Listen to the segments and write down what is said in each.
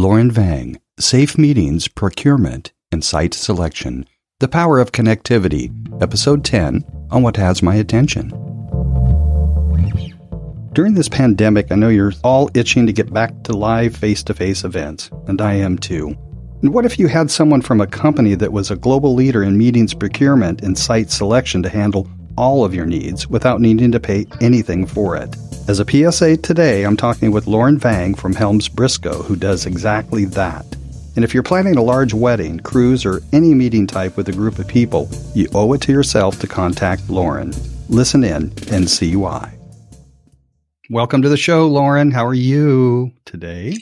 Lauren Vang, Safe Meetings, Procurement, and Site Selection The Power of Connectivity, Episode 10 on What Has My Attention. During this pandemic, I know you're all itching to get back to live face to face events, and I am too. And what if you had someone from a company that was a global leader in meetings procurement and site selection to handle all of your needs without needing to pay anything for it? As a PSA today, I'm talking with Lauren Vang from Helms Briscoe, who does exactly that. And if you're planning a large wedding, cruise, or any meeting type with a group of people, you owe it to yourself to contact Lauren. Listen in and see why. Welcome to the show, Lauren. How are you today?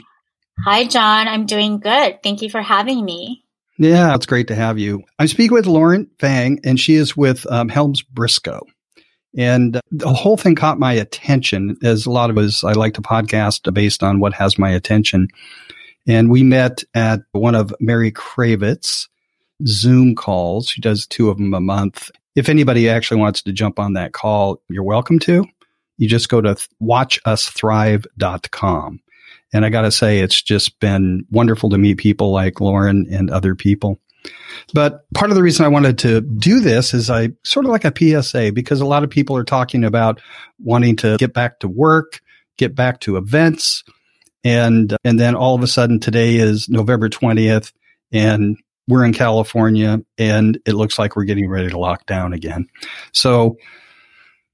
Hi, John. I'm doing good. Thank you for having me. Yeah, it's great to have you. I'm speaking with Lauren Vang, and she is with um, Helms Briscoe. And the whole thing caught my attention as a lot of us, I like to podcast based on what has my attention. And we met at one of Mary Kravitz Zoom calls. She does two of them a month. If anybody actually wants to jump on that call, you're welcome to. You just go to watchusthrive.com. And I got to say, it's just been wonderful to meet people like Lauren and other people. But part of the reason I wanted to do this is I sort of like a PSA because a lot of people are talking about wanting to get back to work, get back to events. And, and then all of a sudden today is November 20th and we're in California and it looks like we're getting ready to lock down again. So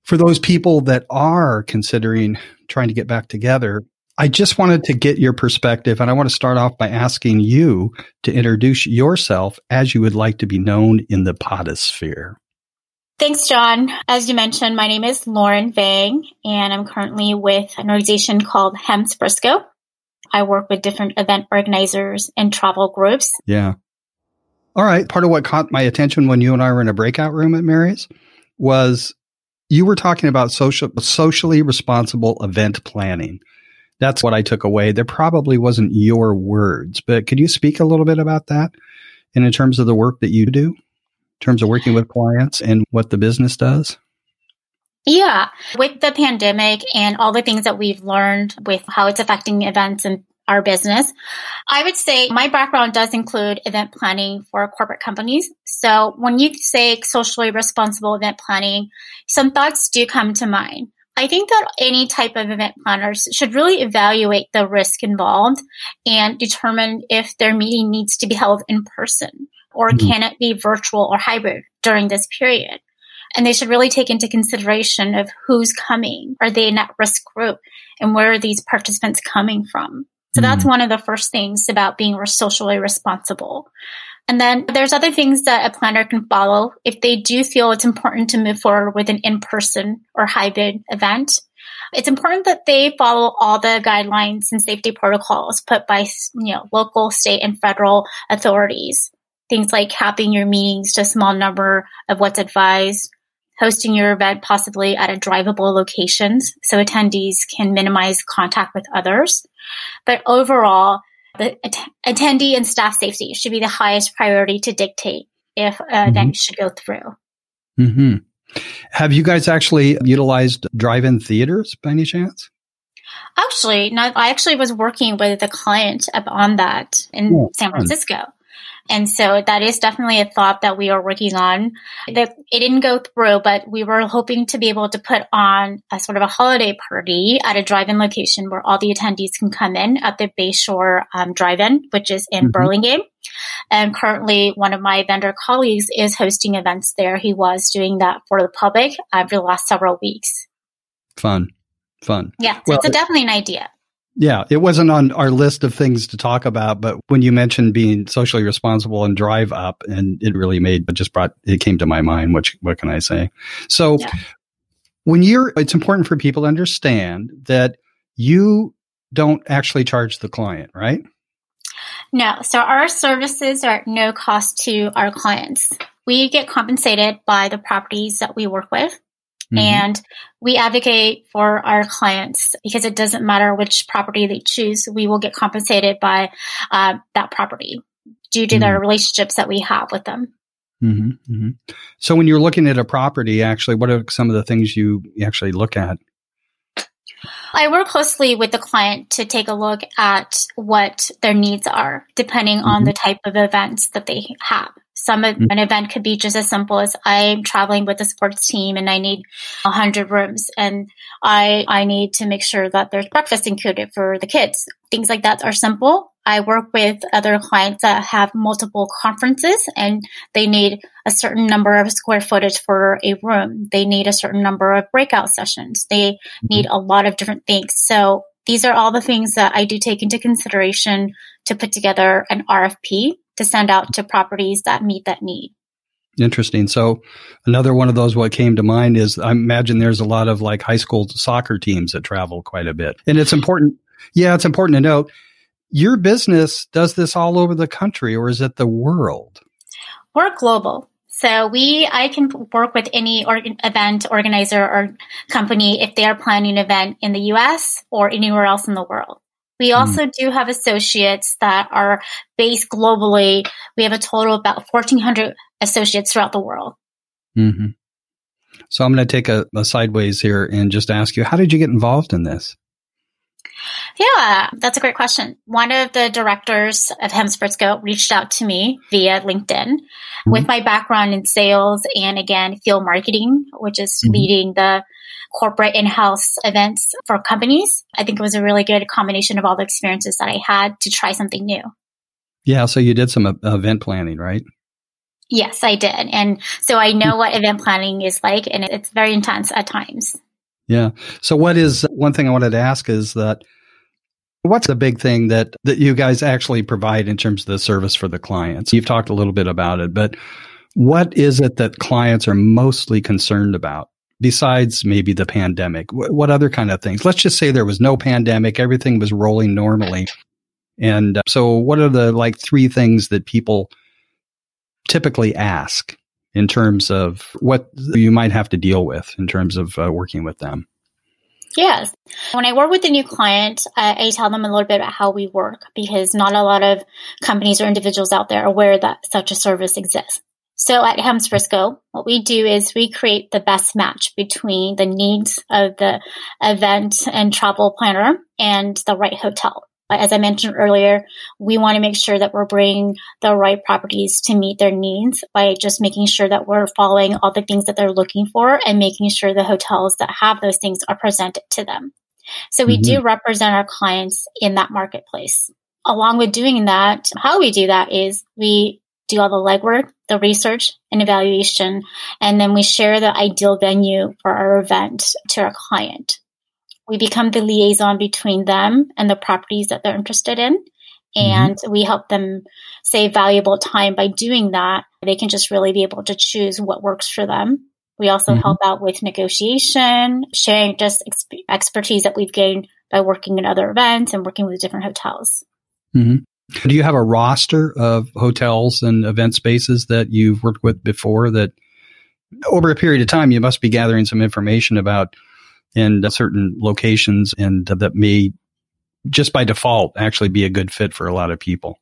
for those people that are considering trying to get back together, I just wanted to get your perspective, and I want to start off by asking you to introduce yourself as you would like to be known in the podosphere. Thanks, John. As you mentioned, my name is Lauren Vang, and I'm currently with an organization called Helms Briscoe. I work with different event organizers and travel groups. Yeah. All right. Part of what caught my attention when you and I were in a breakout room at Mary's was you were talking about social, socially responsible event planning. That's what I took away. There probably wasn't your words, but could you speak a little bit about that? And in terms of the work that you do, in terms of working with clients and what the business does? Yeah. With the pandemic and all the things that we've learned with how it's affecting events and our business, I would say my background does include event planning for corporate companies. So when you say socially responsible event planning, some thoughts do come to mind. I think that any type of event planners should really evaluate the risk involved and determine if their meeting needs to be held in person or mm-hmm. can it be virtual or hybrid during this period. And they should really take into consideration of who's coming. Are they in that risk group? And where are these participants coming from? So mm-hmm. that's one of the first things about being socially responsible. And then there's other things that a planner can follow if they do feel it's important to move forward with an in-person or hybrid event. It's important that they follow all the guidelines and safety protocols put by, you know, local, state, and federal authorities. Things like capping your meetings to a small number of what's advised, hosting your event possibly at a drivable locations so attendees can minimize contact with others. But overall, the att- attendee and staff safety should be the highest priority to dictate if an mm-hmm. event should go through. Mm-hmm. Have you guys actually utilized drive-in theaters by any chance? Actually, no, I actually was working with a client on that in oh, San Francisco. Fun. And so that is definitely a thought that we are working on. That it didn't go through, but we were hoping to be able to put on a sort of a holiday party at a drive-in location where all the attendees can come in at the Bayshore um, Drive-In, which is in mm-hmm. Burlingame. And currently, one of my vendor colleagues is hosting events there. He was doing that for the public uh, for the last several weeks. Fun, fun. Yeah, so well, it's definitely an idea. Yeah, it wasn't on our list of things to talk about, but when you mentioned being socially responsible and drive up, and it really made, but just brought, it came to my mind. What, what can I say? So yeah. when you're, it's important for people to understand that you don't actually charge the client, right? No. So our services are at no cost to our clients. We get compensated by the properties that we work with. Mm-hmm. And we advocate for our clients because it doesn't matter which property they choose, we will get compensated by uh, that property due to mm-hmm. the relationships that we have with them. Mm-hmm, mm-hmm. So, when you're looking at a property, actually, what are some of the things you actually look at? I work closely with the client to take a look at what their needs are, depending mm-hmm. on the type of events that they have. Some mm-hmm. an event could be just as simple as I'm traveling with a sports team and I need a hundred rooms and I I need to make sure that there's breakfast included for the kids. Things like that are simple. I work with other clients that have multiple conferences and they need a certain number of square footage for a room. They need a certain number of breakout sessions. They mm-hmm. need a lot of different things. So these are all the things that I do take into consideration to put together an RFP to send out to properties that meet that need. Interesting. So another one of those what came to mind is I imagine there's a lot of like high school soccer teams that travel quite a bit. And it's important. Yeah, it's important to note your business does this all over the country or is it the world? We're global. So we, I can work with any organ, event organizer or company if they are planning an event in the US or anywhere else in the world. We hmm. also mm. do have associates that are based globally. We have a total of about 1,400 associates throughout the world. Mm-hmm. So I'm going to take a, a sideways here and just ask you, how did you get involved in this? Yeah, that's a great question. One of the directors of Helms Briscoe reached out to me via LinkedIn mm-hmm. with my background in sales and again, field marketing, which is mm-hmm. leading the corporate in-house events for companies. I think it was a really good combination of all the experiences that I had to try something new. Yeah. So you did some uh, event planning, right? Yes, I did. And so I know what event planning is like and it's very intense at times. Yeah. So what is one thing I wanted to ask is that what's the big thing that that you guys actually provide in terms of the service for the clients? You've talked a little bit about it, but what is it that clients are mostly concerned about? besides maybe the pandemic? What other kind of things? Let's just say there was no pandemic, everything was rolling normally. And uh, so, what are the like three things that people typically ask in terms of what you might have to deal with in terms of uh, working with them? Yes. When I work with a new client, I, I, tell them a little bit about how we work because not a lot of companies or individuals out there are aware that such a service exists. So at Helms Briscoe, what we do is we create the best match between the needs of the event and travel planner and the right hotel. But as I mentioned earlier, we want to make sure that we're bringing the right properties to meet their needs by just making sure that we're following all the things that they're looking for and making sure the hotels that have those things are presented to them. So we mm-hmm. do represent our clients in that marketplace. Along with doing that, how we do that is we do all the legwork, the research and evaluation, and then we share the ideal venue for our event to our client. We become the liaison between them and the properties that they're interested in. And mm-hmm. we help them save valuable time by doing that. They can just really be able to choose what works for them. We also mm-hmm. help out with negotiation, sharing just expertise that we've gained by working in other events and working with different hotels. Mm-hmm. Do you have a roster of hotels and event spaces that you've worked with before that over a period of time you must be gathering some information about in certain locations and that may just by default actually be a good fit for a lot of people?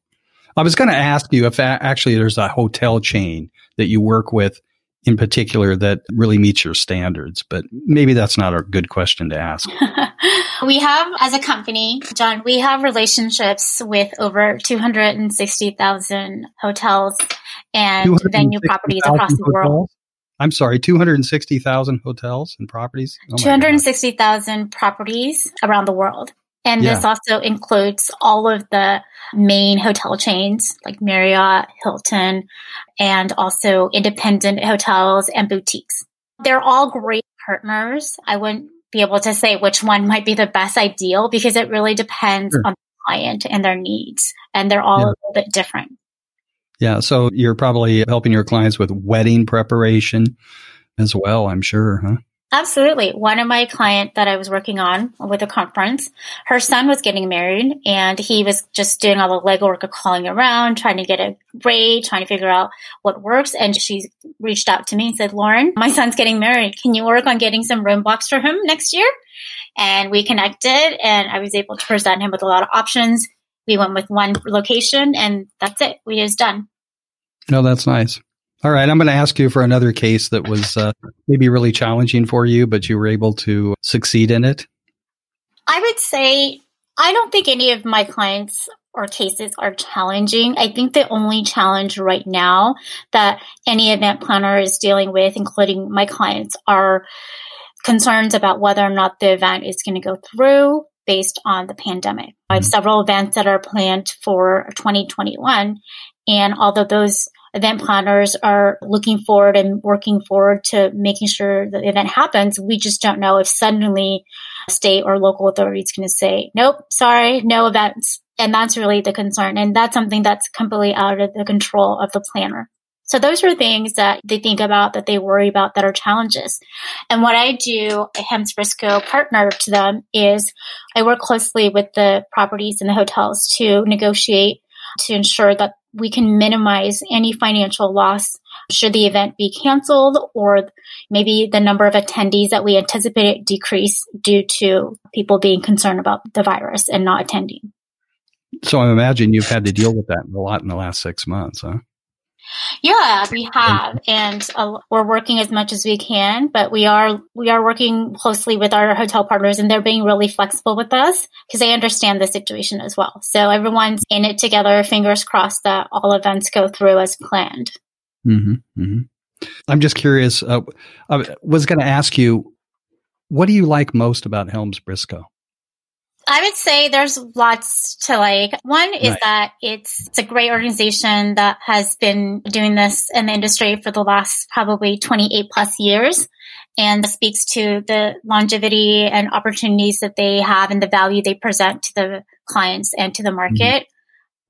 I was going to ask you if actually there's a hotel chain that you work with in particular that really meets your standards, but maybe that's not a good question to ask. we have, as a company, John, we have relationships with over 260,000 hotels and venue properties across the world. I'm sorry, 260,000 hotels and properties? Oh 260,000 properties around the world. And yeah. this also includes all of the main hotel chains like Marriott, Hilton, and also independent hotels and boutiques. They're all great partners. I wouldn't be able to say which one might be the best ideal because it really depends sure. on the client and their needs. And they're all yeah. a little bit different. Yeah. So you're probably helping your clients with wedding preparation as well, I'm sure, huh? Absolutely. One of my client that I was working on with a conference, her son was getting married and he was just doing all the legwork of calling around, trying to get a rate, trying to figure out what works. And she reached out to me and said, Lauren, my son's getting married. Can you work on getting some room blocks for him next year? And we connected and I was able to present him with a lot of options. We went with one location and that's it. We just done. No, that's nice. All right, I'm going to ask you for another case that was uh, maybe really challenging for you, but you were able to succeed in it. I would say I don't think any of my clients or cases are challenging. I think the only challenge right now that any event planner is dealing with, including my clients, are concerns about whether or not the event is going to go through based on the pandemic. I have mm-hmm. several events that are planned for 2021. And although those event planners are looking forward and working forward to making sure the event happens, we just don't know if suddenly state or local authorities going to say, nope, sorry, no events. And that's really the concern. And that's something that's completely out of the control of the planner. So those are things that they think about, that they worry about, that are challenges. And what I do, a Helms Briscoe partner to them, is I work closely with the properties and the hotels to negotiate to ensure that we can minimize any financial loss should the event be canceled or maybe the number of attendees that we anticipate decrease due to people being concerned about the virus and not attending. So I imagine you've had to deal with that a lot in the last six months, huh? Yeah, we have, and uh, we're working as much as we can. But we are we are working closely with our hotel partners, and they're being really flexible with us because they understand the situation as well. So everyone's in it together. Fingers crossed that all events go through as planned. Mm-hmm, mm-hmm. I'm just curious. Uh, I was going to ask you, what do you like most about Helms Briscoe? I would say there's lots to like. One is right. that it's, it's a great organization that has been doing this in the industry for the last probably 28 plus years and speaks to the longevity and opportunities that they have and the value they present to the clients and to the mm-hmm. market.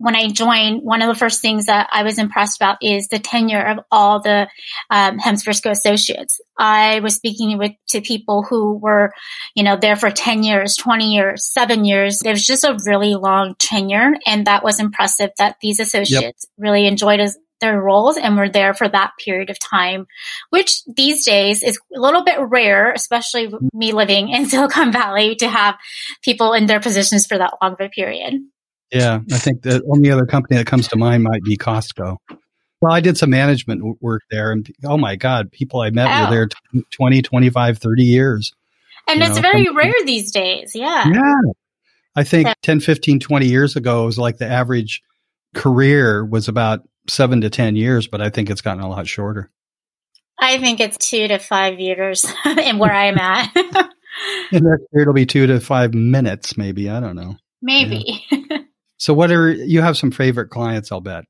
When I joined, one of the first things that I was impressed about is the tenure of all the um, Helms Briscoe associates. I was speaking with to people who were, you know, there for ten years, twenty years, seven years. It was just a really long tenure, and that was impressive. That these associates yep. really enjoyed their roles and were there for that period of time, which these days is a little bit rare, especially me living in Silicon Valley, to have people in their positions for that long of a period. Yeah, I think the only other company that comes to mind might be Costco. Well, I did some management work there, and oh my God, people I met oh. were there 20, 25, 30 years. And it's know, very rare these days. Yeah. Yeah. I think so. 10, 15, 20 years ago, it was like the average career was about seven to 10 years, but I think it's gotten a lot shorter. I think it's two to five years and where I'm at. and next year it'll be two to five minutes, maybe. I don't know. Maybe. Yeah. So, what are you have some favorite clients? I'll bet.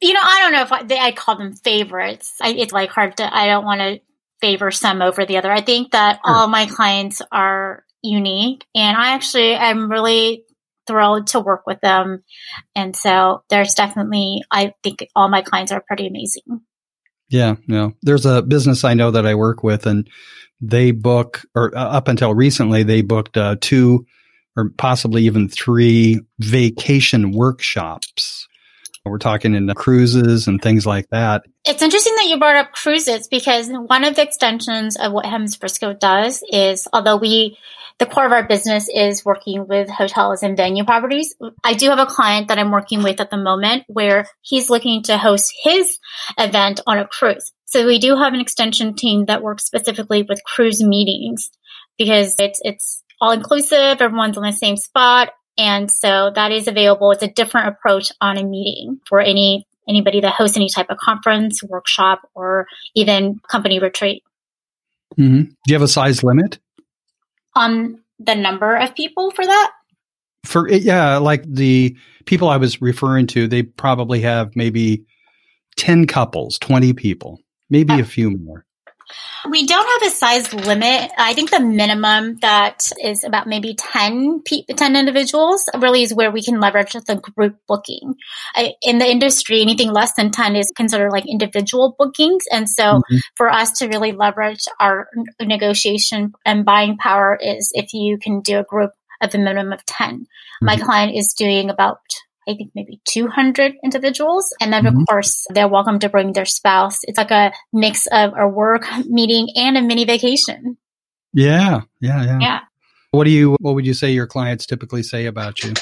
You know, I don't know if I, they, I call them favorites. I, it's like hard to. I don't want to favor some over the other. I think that sure. all my clients are unique, and I actually am really thrilled to work with them. And so, there's definitely. I think all my clients are pretty amazing. Yeah, yeah. There's a business I know that I work with, and they book, or uh, up until recently, they booked uh, two or possibly even three vacation workshops. We're talking in cruises and things like that. It's interesting that you brought up cruises because one of the extensions of what Helms Briscoe does is, although we, the core of our business is working with hotels and venue properties. I do have a client that I'm working with at the moment where he's looking to host his event on a cruise. So we do have an extension team that works specifically with cruise meetings because it's, it's all inclusive. Everyone's on the same spot. And so that is available. It's a different approach on a meeting for any anybody that hosts any type of conference, workshop, or even company retreat. Mm-hmm. Do you have a size limit on the number of people for that? For yeah, like the people I was referring to, they probably have maybe ten couples, twenty people, maybe a few more. We don't have a size limit. I think the minimum that is about maybe 10, 10 individuals really is where we can leverage the group booking. in the industry, anything less than 10 is considered like individual bookings. And so mm-hmm. for us to really leverage our negotiation and buying power is if you can do a group of a minimum of 10. Mm-hmm. My client is doing about I think maybe 200 individuals. And then, mm-hmm. of course, they're welcome to bring their spouse. It's like a mix of a work meeting and a mini vacation. Yeah. Yeah. Yeah. Yeah. What do you, what would you say your clients typically say about you?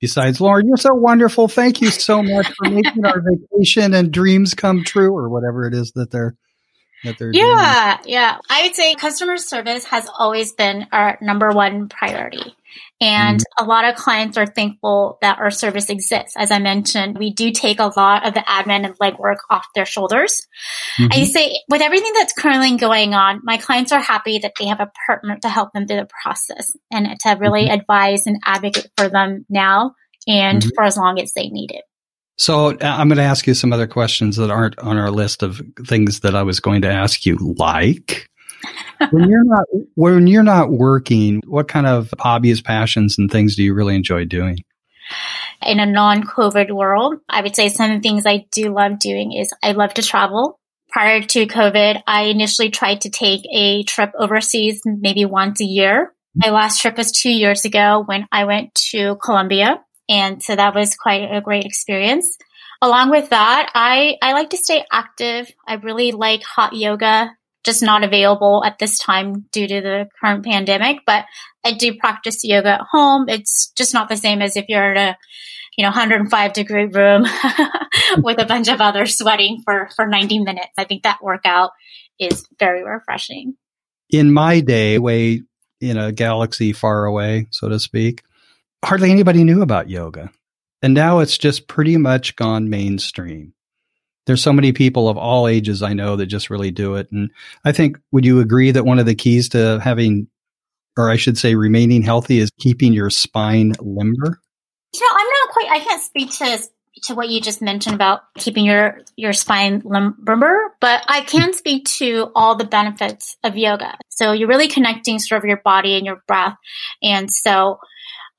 Besides, Lauren, you're so wonderful. Thank you so much for making our vacation and dreams come true or whatever it is that they're that they're yeah, doing? Yeah, I would say customer service has always been our number one priority. And mm-hmm. a lot of clients are thankful that our service exists. As I mentioned, we do take a lot of the admin and legwork off their shoulders. Mm-hmm. I say with everything that's currently going on, my clients are happy that they have a partner to help them through the process and to really mm-hmm. advise and advocate for them now and mm-hmm. for as long as they need it. So uh, I'm going to ask you some other questions that aren't on our list of things that I was going to ask you, like when you're not when you're not working, what kind of hobbies, passions, and things do you really enjoy doing? In a non-COVID world, I would say some of the things I do love doing is I love to travel. Prior to COVID, I initially tried to take a trip overseas maybe once a year. Mm-hmm. My last trip was two years ago when I went to Colombia and so that was quite a great experience. Along with that, I, I like to stay active. I really like hot yoga, just not available at this time due to the current pandemic, but I do practice yoga at home. It's just not the same as if you're in a, you know, 105 degree room with a bunch of others sweating for, for 90 minutes. I think that workout is very refreshing. In my day, way in a galaxy far away, so to speak, hardly anybody knew about yoga. And now it's just pretty much gone mainstream. There's so many people of all ages I know that just really do it. And I think, would you agree that one of the keys to having, or I should say, remaining healthy is keeping your spine limber? You know, I'm not quite, I can't speak to to what you just mentioned about keeping your your spine limber, but I can speak to all the benefits of yoga. So you're really connecting sort of your body and your breath, and so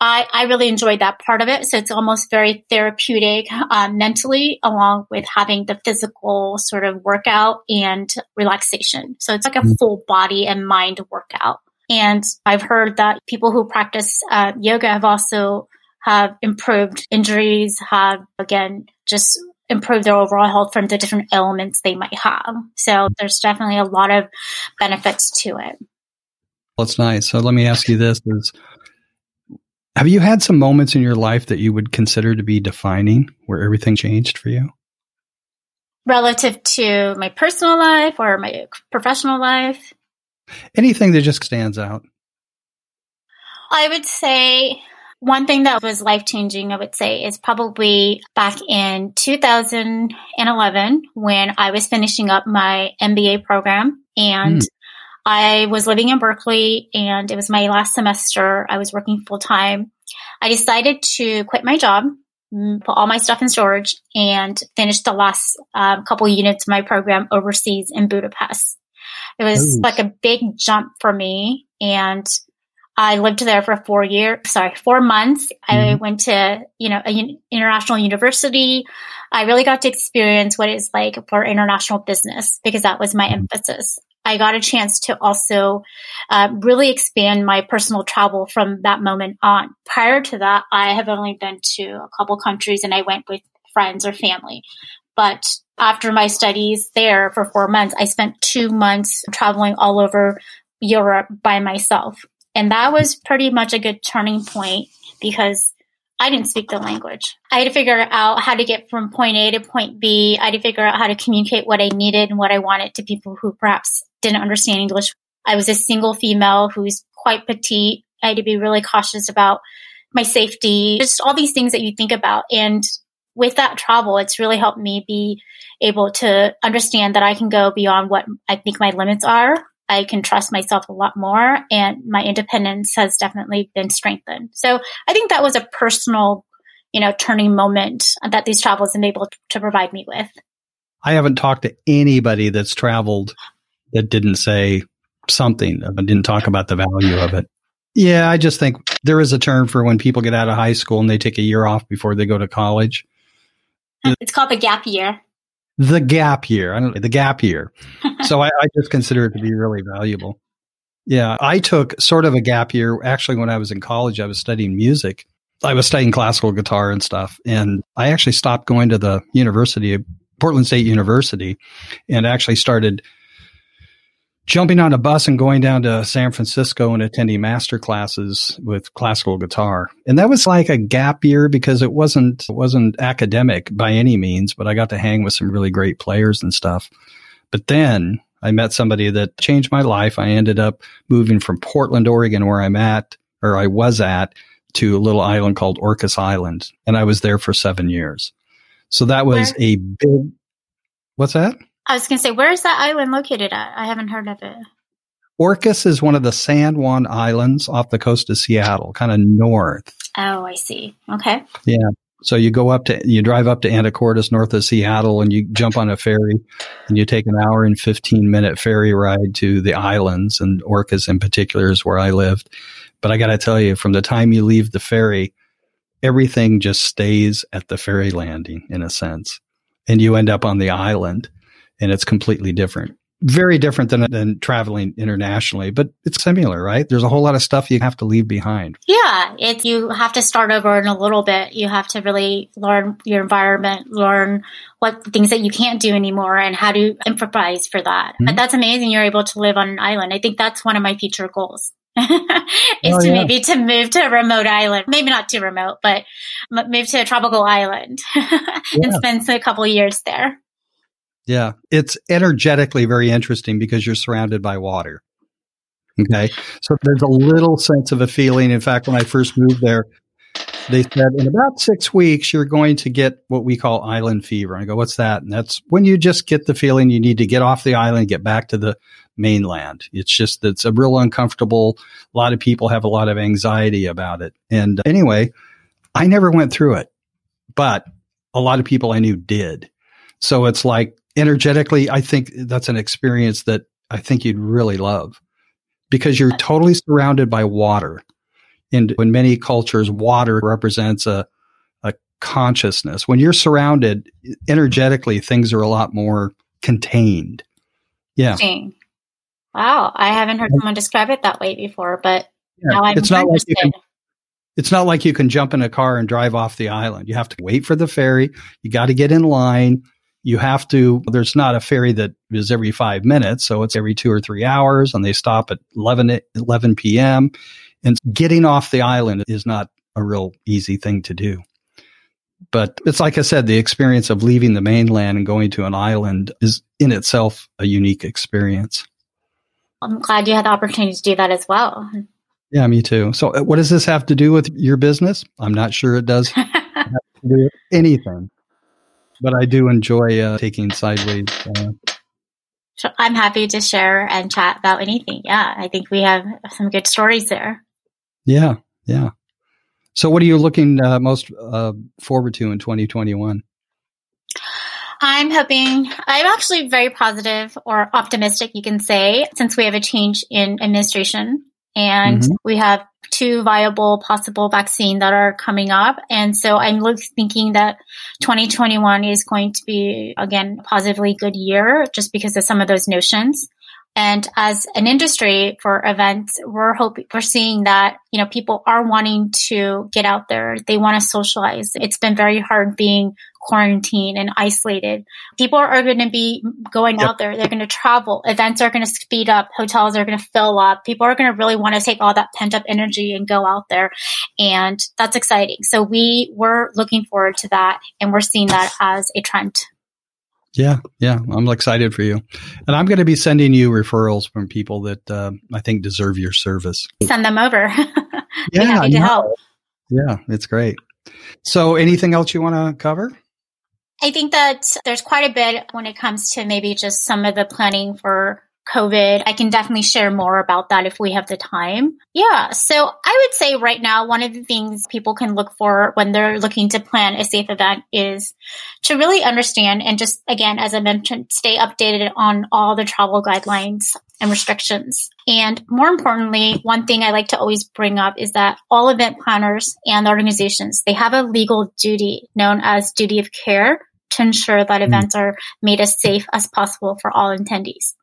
I, I really enjoyed that part of it. So it's almost very therapeutic uh, mentally, along with having the physical sort of workout and relaxation. So it's like a full body and mind workout. And I've heard that people who practice uh, yoga have also have improved injuries, have again just improved their overall health from the different ailments they might have. So there's definitely a lot of benefits to it. That's nice. So let me ask you this: Is have you had some moments in your life that you would consider to be defining where everything changed for you? Relative to my personal life or my professional life? Anything that just stands out. I would say one thing that was life changing, I would say, is probably back in 2011 when I was finishing up my MBA program and mm. I was living in Berkeley and it was my last semester. I was working full time. I decided to quit my job, mm, put all my stuff in storage, and finish the last uh, couple units of my program overseas in Budapest. It was Ooh. like a big jump for me, and I lived there for four years. Sorry, four months. Mm-hmm. I went to you know an international university. I really got to experience what it's like for international business because that was my mm-hmm. emphasis. I got a chance to also uh, really expand my personal travel from that moment on. Prior to that, I have only been to a couple countries and I went with friends or family. But after my studies there for four months, I spent two months traveling all over Europe by myself. And that was pretty much a good turning point because I didn't speak the language. I had to figure out how to get from point A to point B. I had to figure out how to communicate what I needed and what I wanted to people who perhaps didn't understand English. I was a single female who's quite petite. I had to be really cautious about my safety, just all these things that you think about. And with that travel, it's really helped me be able to understand that I can go beyond what I think my limits are. I can trust myself a lot more and my independence has definitely been strengthened. So I think that was a personal, you know, turning moment that these travels enabled to provide me with. I haven't talked to anybody that's traveled that didn't say something, but didn't talk about the value of it. Yeah, I just think there is a term for when people get out of high school and they take a year off before they go to college. It's called the gap year. The gap year. I don't know, the gap year. so I, I just consider it to be really valuable. Yeah, I took sort of a gap year. Actually, when I was in college, I was studying music. I was studying classical guitar and stuff. And I actually stopped going to the university, Portland State University, and actually started jumping on a bus and going down to San Francisco and attending master classes with classical guitar. And that was like a gap year because it wasn't it wasn't academic by any means, but I got to hang with some really great players and stuff. But then I met somebody that changed my life. I ended up moving from Portland, Oregon, where I'm at, or I was at, to a little island called Orcas Island. And I was there for seven years. So that was where? a big, what's that? I was going to say, where is that island located at? I haven't heard of it. Orcas is one of the San Juan Islands off the coast of Seattle, kind of north. Oh, I see. Okay. Yeah. So you go up to, you drive up to Anacortes north of Seattle and you jump on a ferry and you take an hour and 15 minute ferry ride to the islands and Orcas in particular is where I lived. But I got to tell you, from the time you leave the ferry, everything just stays at the ferry landing in a sense. And you end up on the island and it's completely different very different than, than traveling internationally, but it's similar, right? There's a whole lot of stuff you have to leave behind. Yeah. It, you have to start over in a little bit. You have to really learn your environment, learn what things that you can't do anymore and how to improvise for that. Mm-hmm. But that's amazing. You're able to live on an island. I think that's one of my future goals. is oh, to yeah. maybe to move to a remote island, maybe not too remote, but move to a tropical island yeah. and spend a couple years there. Yeah. It's energetically very interesting because you're surrounded by water. Okay. So there's a little sense of a feeling. In fact, when I first moved there, they said in about six weeks, you're going to get what we call island fever. And I go, what's that? And that's when you just get the feeling you need to get off the island, get back to the mainland. It's just, it's a real uncomfortable. A lot of people have a lot of anxiety about it. And anyway, I never went through it, but a lot of people I knew did. So it's like energetically, I think that's an experience that I think you'd really love because you're totally surrounded by water. And in many cultures, water represents a, a consciousness. When you're surrounded energetically, things are a lot more contained. Yeah. Wow. I haven't heard someone describe it that way before, but yeah. now I'm it's not like you can, it's not like you can jump in a car and drive off the island. You have to wait for the ferry. You got to get in line you have to, there's not a ferry that is every five minutes. So it's every two or three hours and they stop at 11, 11 p.m. And getting off the island is not a real easy thing to do. But it's like I said, the experience of leaving the mainland and going to an island is in itself a unique experience. I'm glad you had the opportunity to do that as well. Yeah, me too. So, uh, what does this have to do with your business? I'm not sure it does do anything but I do enjoy uh, taking sideways. Uh, so I'm happy to share and chat about anything. Yeah, I think we have some good stories there. Yeah, yeah. So, what are you looking uh, most uh, forward to in 2021? I'm hoping, I'm actually very positive or optimistic, you can say, since we have a change in administration and mm-hmm. we have two viable possible vaccine that are coming up. And so I'm thinking that 2021 is going to be again positively good year just because of some of those notions. And as an industry for events, we're hoping, we're seeing that, you know, people are wanting to get out there. They want to socialize. It's been very hard being quarantined and isolated. People are going to be going yep. out there. They're going to travel. Events are going to speed up. Hotels are going to fill up. People are going to really want to take all that pent up energy and go out there. And that's exciting. So we were looking forward to that and we're seeing that as a trend. Yeah, yeah, I'm excited for you, and I'm going to be sending you referrals from people that uh, I think deserve your service. Send them over. yeah, happy to help. Yeah, it's great. So, anything else you want to cover? I think that there's quite a bit when it comes to maybe just some of the planning for COVID. I can definitely share more about that if we have the time. Yeah. So I would say right now, one of the things people can look for when they're looking to plan a safe event is to really understand and just, again, as I mentioned, stay updated on all the travel guidelines and restrictions. And more importantly, one thing I like to always bring up is that all event planners and organizations, they have a legal duty known as duty of care to ensure that mm-hmm. events are made as safe as possible for all attendees.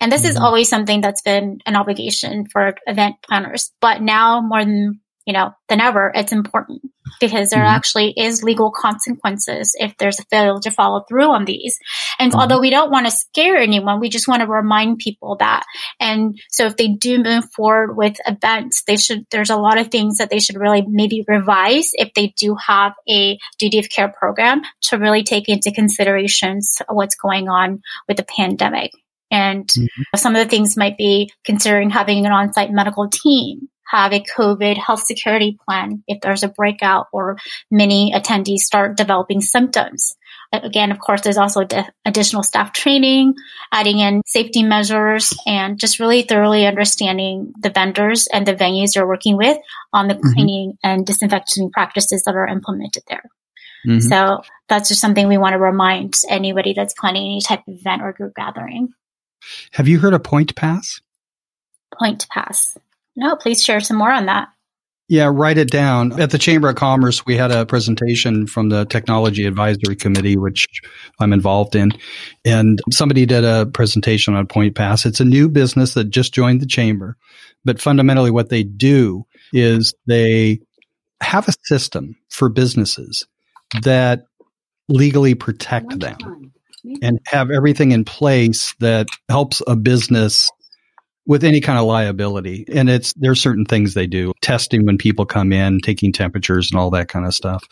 And this mm-hmm. is always something that's been an obligation for event planners, but now more than you know, than ever, it's important because there mm-hmm. actually is legal consequences if there's a failure to follow through on these. And mm-hmm. although we don't want to scare anyone, we just want to remind people that. And so if they do move forward with events, they should, there's a lot of things that they should really maybe revise if they do have a duty of care program to really take into considerations what's going on with the pandemic. And mm-hmm. some of the things might be considering having an on-site medical team, have a COVID health security plan if there's a breakout or many attendees start developing symptoms. Again, of course, there's also additional staff training, adding in safety measures, and just really thoroughly understanding the vendors and the venues you're working with on the mm-hmm. cleaning and disinfecting practices that are implemented there. Mm-hmm. So that's just something we want to remind anybody that's planning any type of event or group gathering. Have you heard of Point Pass? Point Pass. No, please share some more on that. Yeah, write it down. At the Chamber of Commerce, we had a presentation from the Technology Advisory Committee, which I'm involved in. And somebody did a presentation on Point Pass. It's a new business that just joined the Chamber. But fundamentally, what they do is they have a system for businesses that legally protect them and have everything in place that helps a business with any kind of liability. And it's, there's certain things they do, testing when people come in, taking temperatures and all that kind of stuff.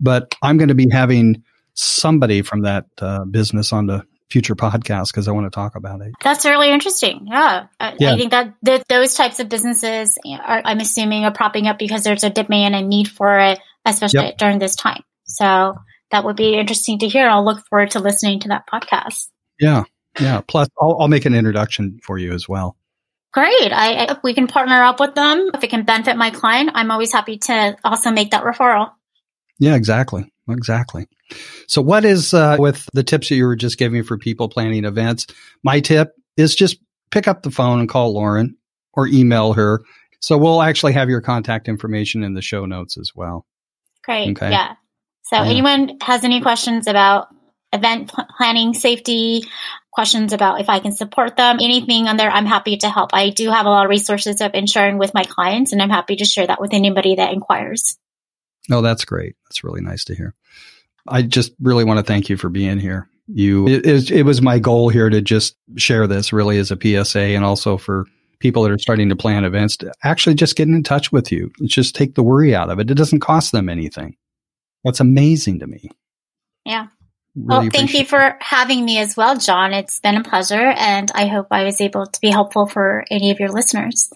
But I'm going to be having somebody from that uh, business on the future podcast because I want to talk about it. That's really interesting. Yeah. I, yeah. I think that, that those types of businesses are, I'm assuming are propping up because there's a demand and need for it, especially yep. during this time. So that would be interesting to hear. I'll look forward to listening to that podcast. Yeah. Yeah. Plus, I'll, I'll make an introduction for you as well. Great. I, if we can partner up with them, if it can benefit my client, I'm always happy to also make that referral. Yeah, exactly. Exactly. So what is uh, with the tips that you were just giving for people planning events? My tip is just pick up the phone and call Lauren or email her. So we'll actually have your contact information in the show notes as well. Great. Okay. Yeah. So yeah. anyone has any questions about event planning, safety, questions about if I can support them, anything on there, I'm happy to help. I do have a lot of resources I've been sharing with my clients, and I'm happy to share that with anybody that inquires. Oh, that's great. That's really nice to hear. I just really want to thank you for being here. You, it, it was my goal here to just share this really as a PSA and also for people that are starting to plan events to actually just get in touch with you. Just take the worry out of it. It doesn't cost them anything. That's amazing to me. Yeah. Really well, thank you for having me as well, John. It's been a pleasure, and I hope I was able to be helpful for any of your listeners.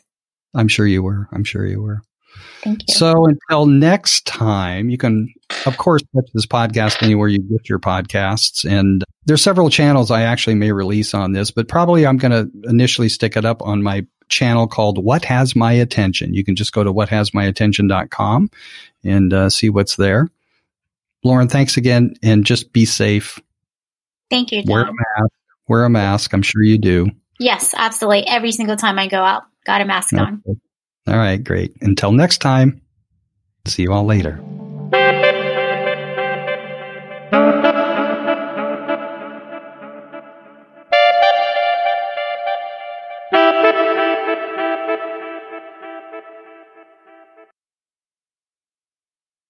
I'm sure you were. I'm sure you were. Thank you. So until next time, you can, of course, catch this podcast anywhere you get your podcasts. And there's several channels I actually may release on this, but probably I'm going to initially stick it up on my channel called What Has My Attention. You can just go to whathasmyattention.com and uh, see what's there. Lauren, thanks again, and just be safe. Thank you. Wear a mask. Wear a mask. I'm sure you do. Yes, absolutely. Every single time I go out, got a mask okay. on. All right, great. Until next time, see you all later.